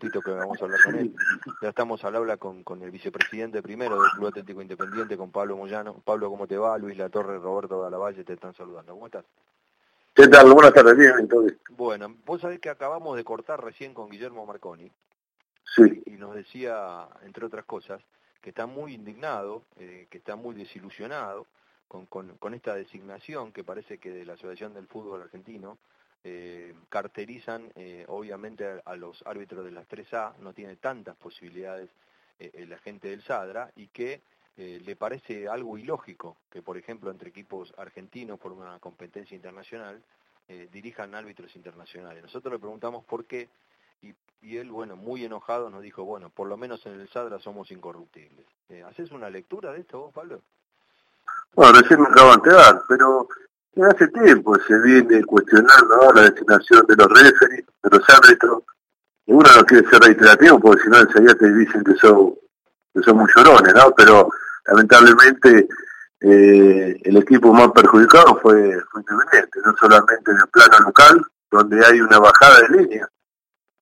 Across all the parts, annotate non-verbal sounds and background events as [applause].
minutito que vamos a hablar con él. Ya estamos al habla con, con el vicepresidente primero del Club Atlético Independiente, con Pablo Moyano. Pablo, ¿cómo te va? Luis Latorre, Roberto Galavalle te están saludando. ¿Cómo estás? ¿Qué tal? Buenas tardes, bien, entonces. Bueno, vos sabés que acabamos de cortar recién con Guillermo Marconi. Sí. Y nos decía, entre otras cosas, que está muy indignado, eh, que está muy desilusionado con, con, con esta designación que parece que de la Asociación del Fútbol Argentino eh, carterizan eh, obviamente a, los árbitros de las 3A, no tiene tantas posibilidades eh, la gente del Sadra y que eh, le parece algo ilógico que, por ejemplo, entre equipos argentinos por una competencia internacional eh, dirijan árbitros internacionales. Nosotros le preguntamos por qué y, él, bueno, muy enojado nos dijo, bueno, por lo menos en el Sadra somos incorruptibles. Eh, ¿Haces una lectura de esto vos, Pablo? Bueno, recién me acabo de enterar, pero hace tiempo se viene cuestionando la designación de los referees, de los árbitros. Uno no quiere ser reiterativo porque si no enseguida te dicen que son, que son muy llorones, ¿no? Pero lamentablemente eh, el equipo más perjudicado fue, fue Independiente, no solamente en el plano local, donde hay una bajada de línea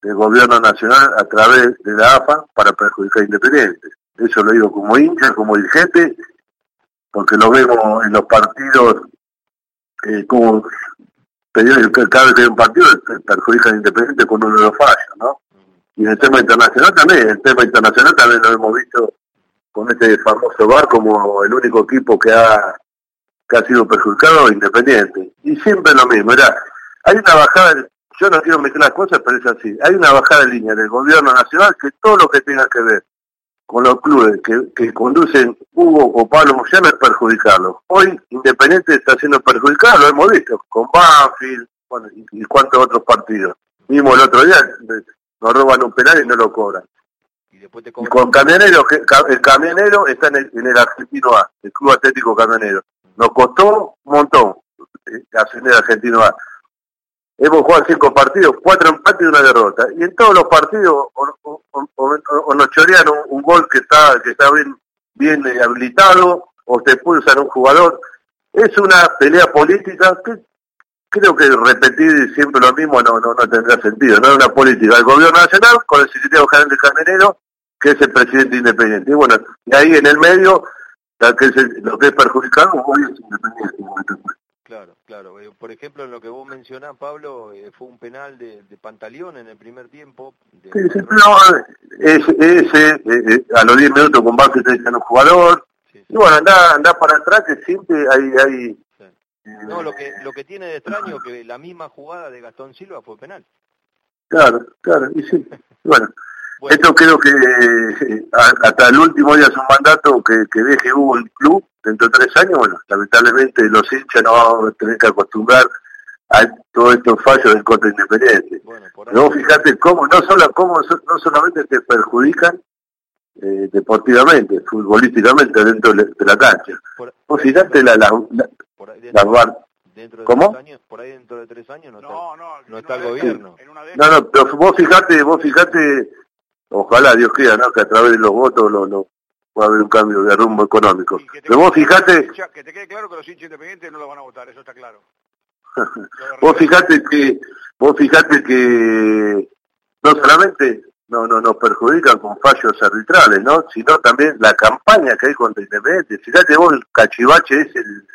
del gobierno nacional a través de la AFA para perjudicar a Independiente. Eso lo digo como hincha, como dirigente, porque lo vemos en los partidos eh, como cada vez que hay un partido perjudica a Independiente con uno de los fallos, ¿no? Y en el tema internacional también, en el tema internacional también lo hemos visto con este famoso bar como el único equipo que ha, que ha sido perjudicado Independiente. Y siempre lo mismo, era, hay una bajada, yo no quiero meter las cosas, pero es así, hay una bajada de línea del gobierno nacional que todo lo que tenga que ver con los clubes que, que conducen Hugo o Pablo Moyano es perjudicarlos. Hoy Independiente está siendo perjudicado, lo hemos visto, con Banfield bueno, y, y cuántos otros partidos. Mismo el otro día nos roban un penal y no lo cobran. Y, después te y con Camionero, el Camionero está en el, en el Argentino A, el Club Atlético Camionero. Nos costó un montón eh, ascender al Argentino A. Hemos jugado cinco partidos, cuatro empates y una derrota. Y en todos los partidos o, nos chorean un, gol que está que está bien, bien habilitado o te pulsan un jugador. Es una pelea política que creo que repetir siempre lo mismo no, no, no tendrá sentido. No es una política del gobierno nacional con el secretario general de Camionero, que es el presidente independiente. Y bueno, y ahí en el medio, que es, lo que es perjudicado es independiente. Claro, claro. Eh, por ejemplo, en lo que vos mencionás, Pablo, eh, fue un penal de, de, Pantaleón en el primer tiempo. De... Sí, sí, no, ese, ese eh, a los 10 minutos con base te un jugador. Sí. Y bueno, anda, anda para atrás que siempre hay... hay. No, lo que, lo que tiene de extraño que la misma jugada de Gastón Silva fue penal. Claro, claro, y sí. [laughs] bueno, bueno, esto creo que eh, hasta el último día de su mandato que, que deje Hugo el club, dentro de tres años, bueno, lamentablemente los hinchas no vamos a tener que acostumbrar a todos estos fallos del contra independiente. Bueno, Pero vos fíjate cómo, no solo, cómo no solamente te perjudican eh, deportivamente, futbolísticamente dentro de la cancha. Por, vos fíjate la, la, la, la bar, dentro de ¿Cómo? Tres años, por ahí dentro de tres años no, no está, no, no está el gobierno. No, no, pero vos fíjate, vos fíjate, ojalá Dios quiera, ¿no? Que a través de los votos lo, lo, puede haber un cambio de rumbo económico. Pero vos fijate... Que te quede claro que los hinchas independientes no lo van a votar, eso está claro. [laughs] vos fijate que, vos fijate que no solamente no, no nos perjudican con fallos arbitrales, ¿no? Sino también la campaña que hay contra Independiente. Fíjate vos el cachivache es el,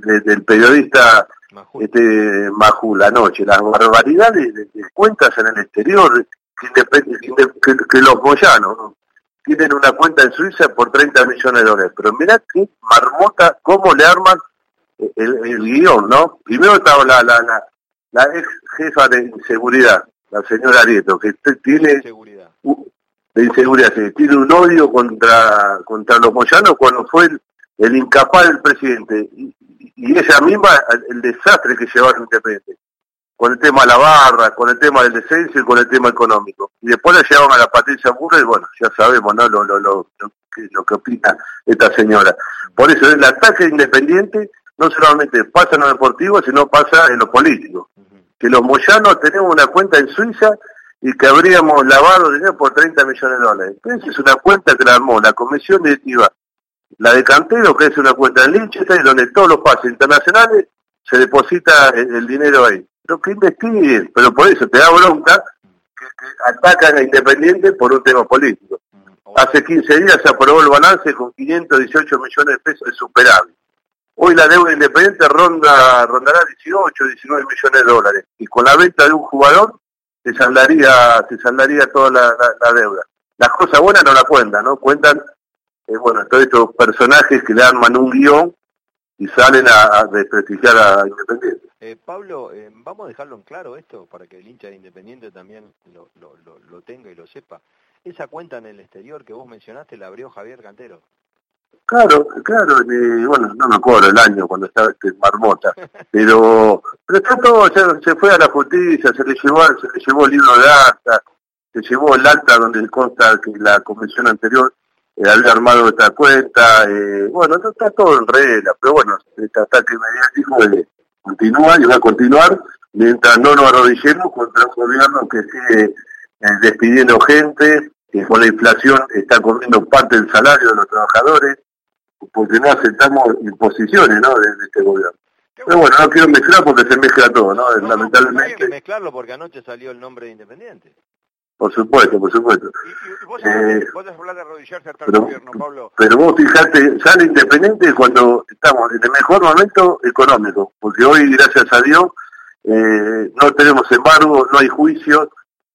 de, del periodista Majul. este Majul anoche, las barbaridades de, de, cuentas en el exterior que, que, que, que los boyanos ¿no? tienen una cuenta en Suiza por 30 millones de dólares. Pero mirá qué marmota, cómo le arman el, el guion, ¿no? Primero estaba la, la, la, la ex jefa de inseguridad, la señora Arieto, que tiene... De inseguridad, tiene un odio contra, contra los moyanos cuando fue el, el incapaz del presidente. Y, y esa misma, el desastre que llevaron Independiente con el tema de la barra, con el tema del descenso y con el tema económico. Y después la llevaban a la Patricia Burra y bueno, ya sabemos, ¿no? Lo, lo, lo, lo, que, opina esta señora. Por eso el ataque independiente no solamente pasa en lo deportivo, sino pasa en lo político. Que los moyanos tenemos una cuenta en Suiza y que habríamos lavado dinero por 30 millones de dólares. Entonces es una cuenta que la armó la comisión directiva, la de Cantero, que es una cuenta en Liechtenstein, donde todos los pases internacionales se deposita el dinero ahí pero que investiguen, pero por eso te da bronca que, que atacan a Independiente por un tema político. Hace 15 días se aprobó el balance con 518 millones de pesos de superávit. Hoy la deuda independiente ronda, rondará 18, 19 millones de dólares. Y con la venta de un jugador se saldaría, se saldaría toda la, deuda. Las cosas buenas no la cuentan, ¿no? Cuentan, eh, bueno, todos estos personajes que le arman un guion y salen a, desprestigiar a Independiente. Eh, Pablo, eh, vamos a dejarlo en claro esto para que el hincha de Independiente también lo, lo, lo tenga y lo sepa. Esa cuenta en el exterior que vos mencionaste la abrió Javier Cantero. Claro, claro, bueno, no me acuerdo el año cuando estaba este marmota, [laughs] pero, pero está todo, se, fue a la justicia, se le llevó, se le llevó el libro de acta, se llevó el acta donde consta que la convención anterior eh, había armado esta cuenta, eh, bueno, está todo en regla, pero bueno, este ataque mediático eh, continúa y va a continuar mientras no nos arrodillemos contra un gobierno que sigue eh, despidiendo gente, que con la inflación está comiendo parte del salario de los trabajadores, porque no aceptamos imposiciones ¿no? de, este gobierno. Pero bueno, no quiero mezclar porque se mezcla todo, ¿no? Lamentablemente. Hay que mezclarlo porque anoche salió el nombre de Independiente. Por supuesto, por supuesto. Y, vos, eh, hablar de arrodillarse hasta el gobierno, Pablo. Pero vos fijate, sale Independiente cuando estamos en el mejor momento económico, porque hoy, gracias a Dios, eh, no tenemos embargo, no hay juicios,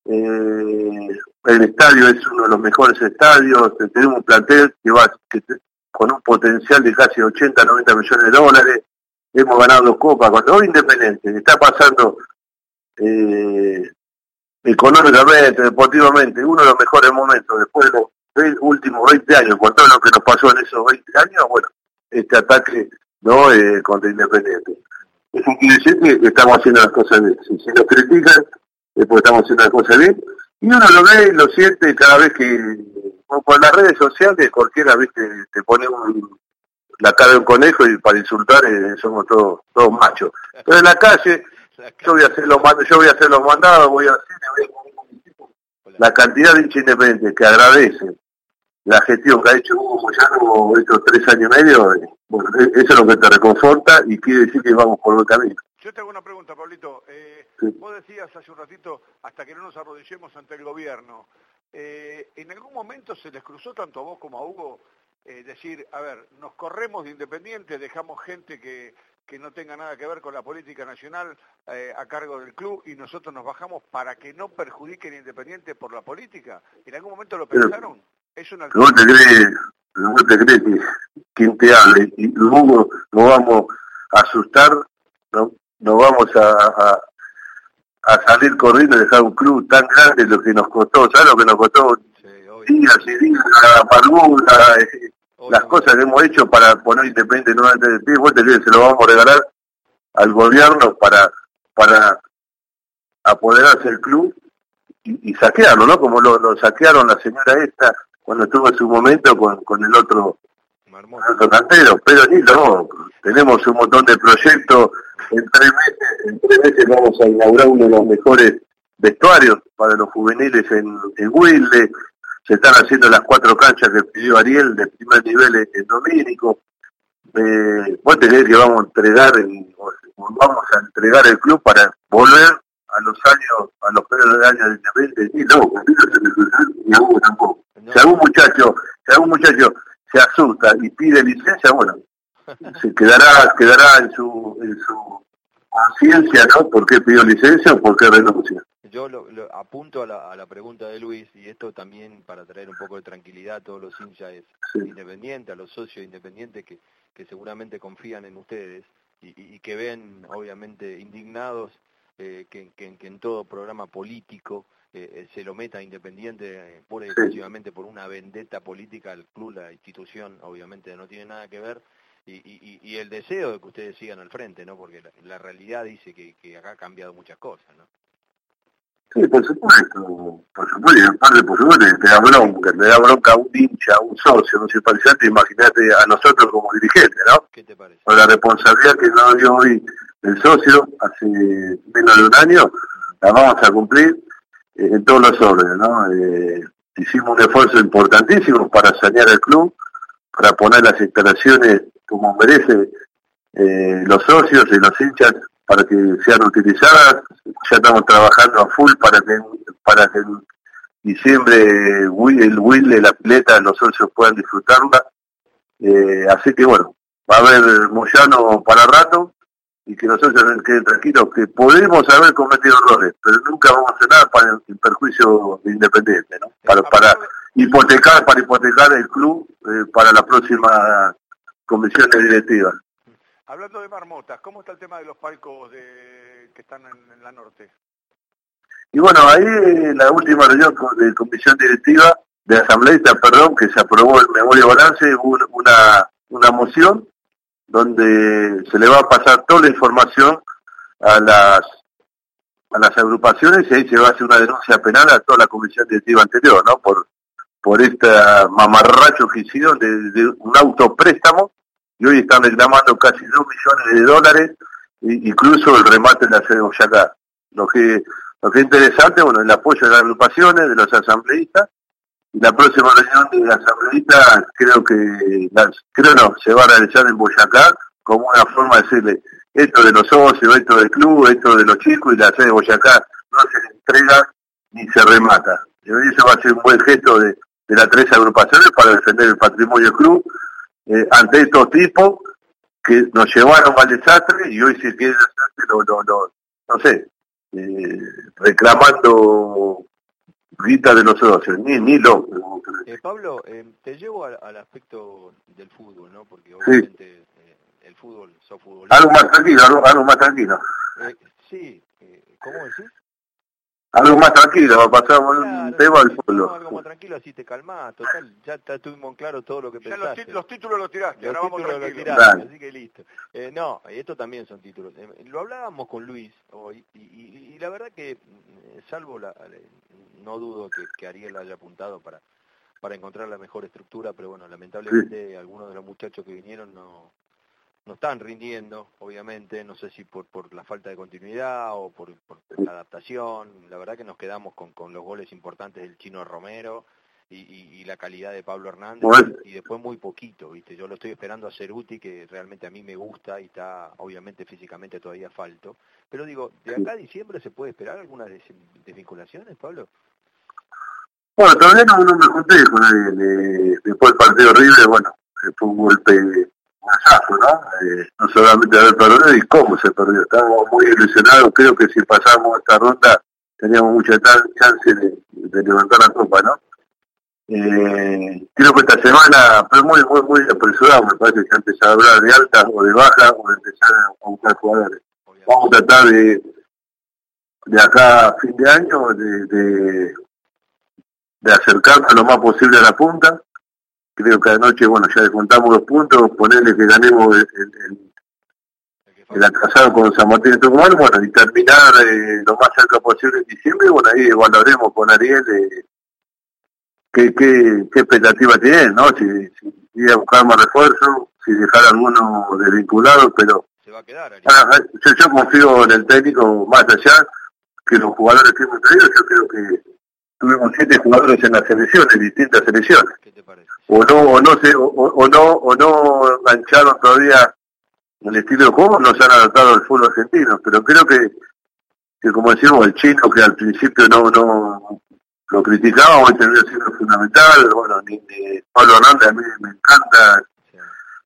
eh, el estadio es uno de los mejores estadios, tenemos un plantel que va que con un potencial de casi 80, 90 millones de dólares, hemos ganado dos copas, cuando hoy Independiente está pasando eh, económicamente, deportivamente, uno de los mejores momentos después de los últimos 20 años, con todo lo que nos pasó en esos 20 años, bueno, este ataque no eh, contra Independiente. Eso quiere decir que estamos haciendo las cosas bien. Si, nos critican, es porque estamos haciendo las cosas bien. Y uno lo ve y lo siente cada vez que por las redes sociales cualquiera viste te pone la cara de un conejo y para insultar eh, somos todos todos machos pero en la calle yo voy a hacer los yo voy a hacer los mandados voy a hacer la cantidad de hinchas independientes que agradece la gestión que ha hecho Hugo Moyano estos tres años y medio eh, bueno e-, eso es lo que te reconforta y quiere decir que vamos por buen camino. Yo te hago una pregunta Pablito. Eh, vos decías hace un ratito hasta que no nos arrodillemos ante el gobierno eh, ¿En algún momento se les cruzó tanto a vos como a Hugo eh, decir, a ver, nos corremos de Independiente, dejamos gente que, que no tenga nada que ver con la política nacional eh, a cargo del club y nosotros nos bajamos para que no perjudiquen Independiente por la política? ¿En algún momento lo pensaron? ¿Es una... ¿Vos te crees, vos te crees que quien te hable y luego nos vamos a asustar, no, nos vamos a a salir corriendo y dejar un club tan grande lo que nos costó, ¿sabes lo que nos costó? días y días, la eh, las cosas que hemos hecho para poner Independiente nuevamente de pie, vos te que se lo vamos a regalar al gobierno para para apoderarse el club y, saquearlo, ¿no? Como lo, saquearon la señora esta cuando estuvo en su momento con, con el otro, otro cantero, pero ni no, tenemos un montón de proyectos. En tres meses, en tres meses vamos a inaugurar uno de los mejores vestuarios para los juveniles en, en Wilde, se están haciendo las cuatro canchas que pidió Ariel de primer nivel en, Domínico. Eh, vos tenés que vamos a entregar vamos a entregar el club para volver a los años, a los primeros años de Independiente, y no, ni a tampoco. Si algún muchacho, si algún muchacho se asusta y pide licencia, bueno, se quedará, quedará en su, en conciencia, ¿no? ¿Por qué pidió licencia o por qué renuncia? Yo lo, apunto a la, a la, pregunta de Luis, y esto también para traer un poco de tranquilidad a todos los hinchas independientes, a los socios independientes que, que seguramente confían en ustedes y, que ven, obviamente, indignados eh, que, que, en todo programa político eh, eh, se lo meta Independiente pura y exclusivamente por una vendetta política al club, la institución, obviamente no tiene nada que ver, y, y, el deseo de que ustedes sigan al frente, ¿no? Porque la, realidad dice que, que, acá ha cambiado muchas cosas, ¿no? Sí, por supuesto, por supuesto, aparte por supuesto te da bronca, te da bronca a un hincha, a un socio, no sé, simpatizante, imagínate a nosotros como dirigentes, ¿no? ¿Qué te parece? Con la responsabilidad que nos dio hoy el socio hace menos de un año, la vamos a cumplir eh, en todos los órdenes, ¿no? Eh, hicimos un esfuerzo importantísimo para sanear el club, para poner las instalaciones como merece eh, los socios y los hinchas para que sean utilizadas. Ya estamos trabajando a full para que para que en diciembre el Will, el atleta, los socios puedan disfrutarla. Eh, así que bueno, va a haber Moyano para rato y que nosotros queden tranquilos que podemos haber cometido errores, pero nunca vamos a hacer nada para el perjuicio de Independiente, ¿no? Para, hipotecar, para hipotecar el club eh, para la próxima comisión directiva. Hablando de marmotas, ¿cómo está el tema de los palcos de, que están en, la norte? Y bueno, ahí la última reunión de comisión directiva, de asambleísta, perdón, que se aprobó el memoria balance, hubo una, una moción donde se le va a pasar toda la información a las a las agrupaciones y ahí se va a hacer una denuncia penal a toda la comisión directiva anterior, ¿no? Por por esta mamarracho que hicieron de, un autopréstamo y hoy están reclamando casi dos millones de dólares, incluso el remate de la sede de Boyacá. Lo que, lo que es interesante, bueno, el apoyo de las agrupaciones, de los asambleístas, y la próxima reunión de la asambleísta creo que, creo no, se va a realizar en Boyacá como una forma de decirle, esto de los socios, esto del club, esto de los chicos y la sede de Boyacá no se entrega ni se remata. Y eso va a ser un buen gesto de, de las tres agrupaciones para defender el patrimonio del club eh, ante estos tipos que nos llevaron al desastre y hoy se quieren lo, no sé, eh, reclamando guita de los socios, ni, ni lo. Eh, Pablo, te llevo al, aspecto del fútbol, ¿no? Porque obviamente el fútbol, sos futbolista. Algo más tranquilo, algo, algo más tranquilo. sí, ¿cómo decís? Algo más tranquilo, va a pasar un tema al pueblo. Algo más tranquilo, así te calmás, total, ya tuvimos claro todo lo que pensaste. Los, los, títulos los tiraste, los ahora títulos vamos los tiraste, así que listo. Eh, no, estos también son títulos. Eh, lo hablábamos con Luis hoy, y, y, la verdad que, eh, salvo la, no dudo que, que, Ariel haya apuntado para, para encontrar la mejor estructura, pero bueno, lamentablemente algunos de los muchachos que vinieron no no están rindiendo, obviamente, no sé si por, por la falta de continuidad o por, la adaptación, la verdad que nos quedamos con, con los goles importantes del chino Romero y, la calidad de Pablo Hernández y después muy poquito, ¿viste? Yo lo estoy esperando a Ceruti, que realmente a mí me gusta y está obviamente físicamente todavía falto, pero digo, ¿de acá a diciembre se puede esperar algunas desvinculaciones, Pablo? Bueno, todavía no, me junté con nadie, después del partido horrible, bueno, fue un golpe ¿no? Eh, no solamente haber perdido y cómo se perdió. Estábamos muy ilusionados, creo que si pasamos esta ronda teníamos mucha chance de, levantar la copa, ¿no? Eh, creo que esta semana fue muy, muy, muy apresurado, me parece que empezar a hablar de alta o de baja o de empezar a buscar jugadores. Vamos a tratar de, de acá a fin de año de, de acercarnos lo más posible a la punta creo que anoche, bueno, ya descontamos los puntos, ponerle que ganemos el, el, atrasado con San Martín de Tucumán, bueno, y terminar eh, lo más cerca posible en diciembre, bueno, ahí evaluaremos con Ariel eh, qué, qué, qué expectativa tiene, ¿no? Si, si ir a buscar más refuerzo, si dejar alguno desvinculado, pero Se va a quedar, ah, ah, yo, yo confío en el técnico más allá que los jugadores que hemos traído, yo creo que tuvimos siete jugadores en las selecciones, distintas selecciones. ¿Qué te parece? O no, o no se, o, no, o no engancharon todavía el estilo de juego, no se han adaptado al fútbol argentino, pero creo que, que como decimos, el chino que al principio no, no lo criticaba, hoy terminó siendo fundamental, bueno, ni, Pablo Hernández a mí me encanta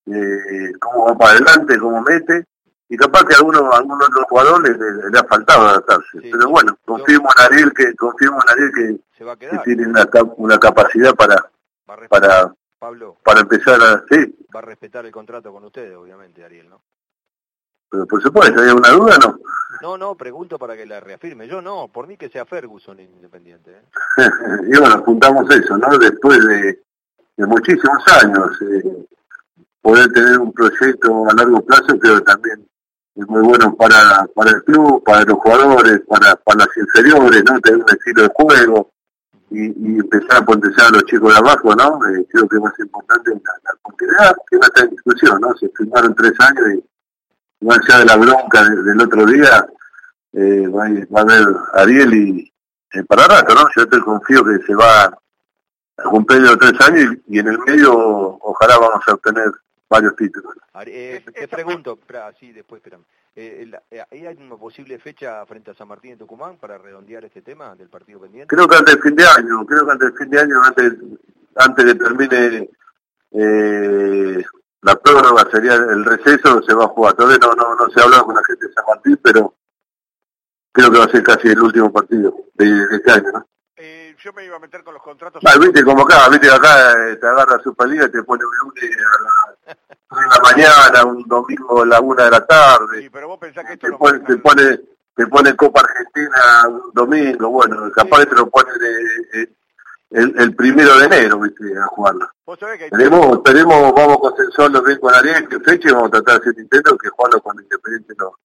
eh, cómo va para adelante, cómo mete, y capaz que a algunos algún otro jugador le, ha faltado adaptarse. Pero bueno, confiemos en Ariel que confiemos en Ariel que, tiene una, una capacidad para para Pablo, para empezar a sí. Va a respetar el contrato con ustedes, obviamente, Ariel, ¿no? Pero por supuesto, ¿hay alguna duda no? No, no, pregunto para que la reafirme. Yo no, por mí que sea Ferguson independiente. ¿eh? [laughs] y bueno, apuntamos eso, ¿no? Después de, de muchísimos años, eh, poder tener un proyecto a largo plazo, pero también es muy bueno para, para el club, para los jugadores, para, para las inferiores, ¿no? Tener un estilo de juego y, empezar a potenciar a los chicos de abajo, ¿no? Eh, creo que es más importante la, la continuidad, que no está en discusión, ¿no? Se firmaron tres años y más allá de la bronca del otro día, eh, va, a, haber Ariel y eh, para rato, ¿no? Yo te confío que se va a cumplir los tres años y en el medio ojalá vamos a obtener varios títulos. Eh, te pregunto, sí, después, espérame. Eh, eh, ¿Hay una posible fecha frente a San Martín de Tucumán para redondear este tema del partido pendiente? Creo que antes del fin de año, creo que antes del fin de año, antes, antes de termine eh, la prórroga, sería el receso, se va a jugar. Todavía no, no, no se ha hablado con la gente de San Martín, pero creo que va a ser casi el último partido de, este año, ¿no? Eh, yo me iba a meter con los contratos. Ah, viste como acá, viste acá te agarra Superliga y te pone un lunes a la en la mañana, un domingo a la una de la tarde. Sí, pero vos pensás que esto te, pone, te, pone, te pone Copa Argentina un domingo, bueno, capaz que te lo pone el, el, primero de enero, viste, a jugarlo. ¿Vos sabés que tenemos, tenemos, vamos a consensuarlo bien con Ariel, que fecha y vamos a tratar de hacer intento que jugarlo cuando Independiente no,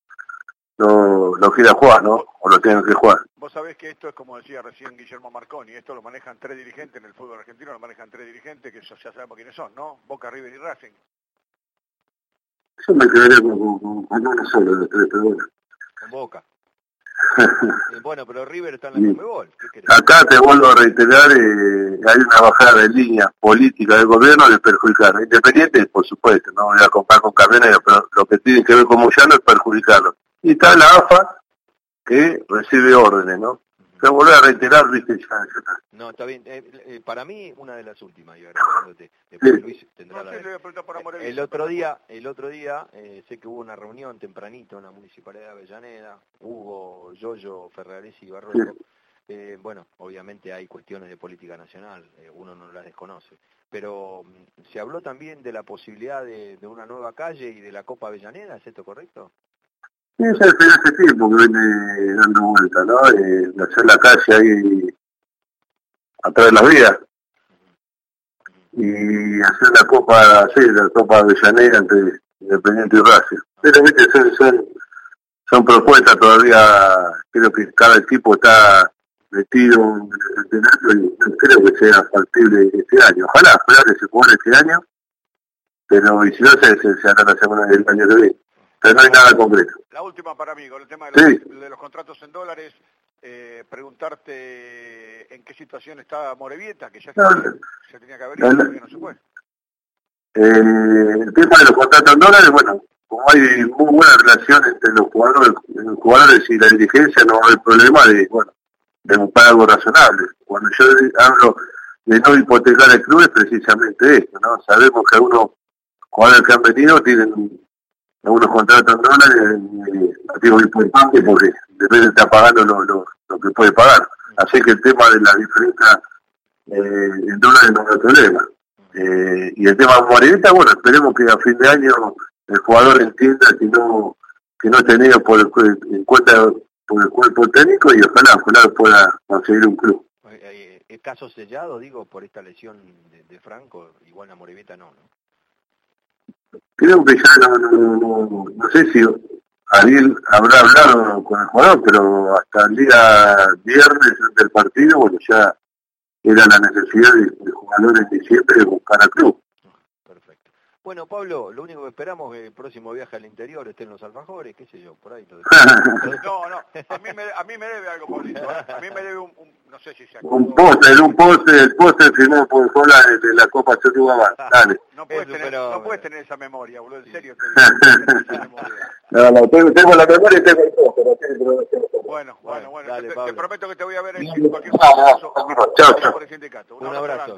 no, no quiera jugar, ¿no? O lo tengan que jugar. Vos sabés que esto es como decía recién Guillermo Marconi, esto lo manejan tres dirigentes en el fútbol argentino, lo manejan tres dirigentes que ya sabemos quiénes son, ¿no? Boca, River y Racing. Yo me quedaría con, con, con uno solo de tres, pero bueno. Con Boca. [laughs] Eh, bueno, pero River está en la Conmebol. Acá te vuelvo a reiterar, eh, hay una bajada de línea política del gobierno de perjudicar. Independiente, por supuesto, no voy a comparar con Cardenera, pero lo que tiene que ver con Moyano es perjudicarlo. Y está la AFA que recibe órdenes, ¿no? Te volver a reiterar, viste, ya, No, está bien. Eh, eh, para mí, una de las últimas, y agradeciéndote. Después Luis tendrá la... el otro día, el otro día eh, sé que hubo una reunión tempranito en la Municipalidad de Avellaneda, Hugo, Yoyo, Ferraresi y Barroco. bueno, obviamente hay cuestiones de política nacional, uno no las desconoce, pero mm, se habló también de la posibilidad de, de, una nueva calle y de la Copa Avellaneda, ¿es esto correcto? Sí, es hace tiempo que viene dando vuelta, ¿no? Eh, de hacer la calle ahí atrás de las vías. Y hacer la copa, sí, la copa de Llanera entre Independiente y Racing. Pero viste, son, son, propuestas todavía, creo que cada equipo está metido en el centenario y creo que sea factible este año. Ojalá, ojalá que se juegue este año, pero y si no se, se, se hará la semana del año que viene pero no hay nada concreto. La última para mí, con el tema de los, contratos en dólares, eh, preguntarte en qué situación está Morevieta, que ya se, tenía que haber ido, no, no se fue. Eh, el tema de los contratos en dólares, bueno, como hay muy buena relación entre los jugadores, los jugadores y la dirigencia, no hay problema de, bueno, de buscar algo razonable. Cuando yo hablo de no hipotecar el club es precisamente esto, ¿no? Sabemos que algunos jugadores que han venido tienen algunos contratos en dólares motivo importante porque depende está pagando lo, lo, lo, que puede pagar. Así que el tema de la diferencia eh, en dólares no es problema. Eh, y el tema de bueno, esperemos que a fin de año el jugador entienda que no que no tenido por el, en cuenta por el cuerpo técnico y ojalá, ojalá pueda conseguir un club. ¿El caso sellado, digo, por esta lesión de, de Franco? Igual a Morevita no, ¿no? Creo que ya no, sé si Ariel habrá hablado con el jugador, pero hasta el día viernes del partido, bueno, ya era la necesidad de, jugadores de diciembre de buscar al club. Bueno, Pablo, lo único que esperamos es que el próximo viaje al interior estén los alfajores, qué sé yo, por ahí. Todo [laughs] no, no, a mí, me, a mí me debe algo, Pablito. ¿eh? A mí me debe un, no sé si se acuerda. Un póster, un póster, el póster firmado por Jola de, de la Copa Chotugamán. Dale. No puedes, tener, no puedes tener esa memoria, boludo, en serio. [laughs] no, no, tengo, tengo, la memoria y tengo el póster. Bueno, bueno, bueno, Dale, te, te, prometo que te voy a ver en cualquier momento. Chao, chao. Un abrazo.